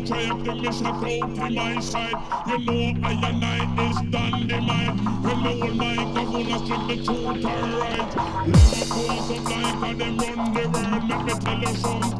a triumph, the mission out to my side. You know I and I is dynamite. When the whole gonna strip the truth alright. Liverpool supply, cause them run the world, let me tell you something.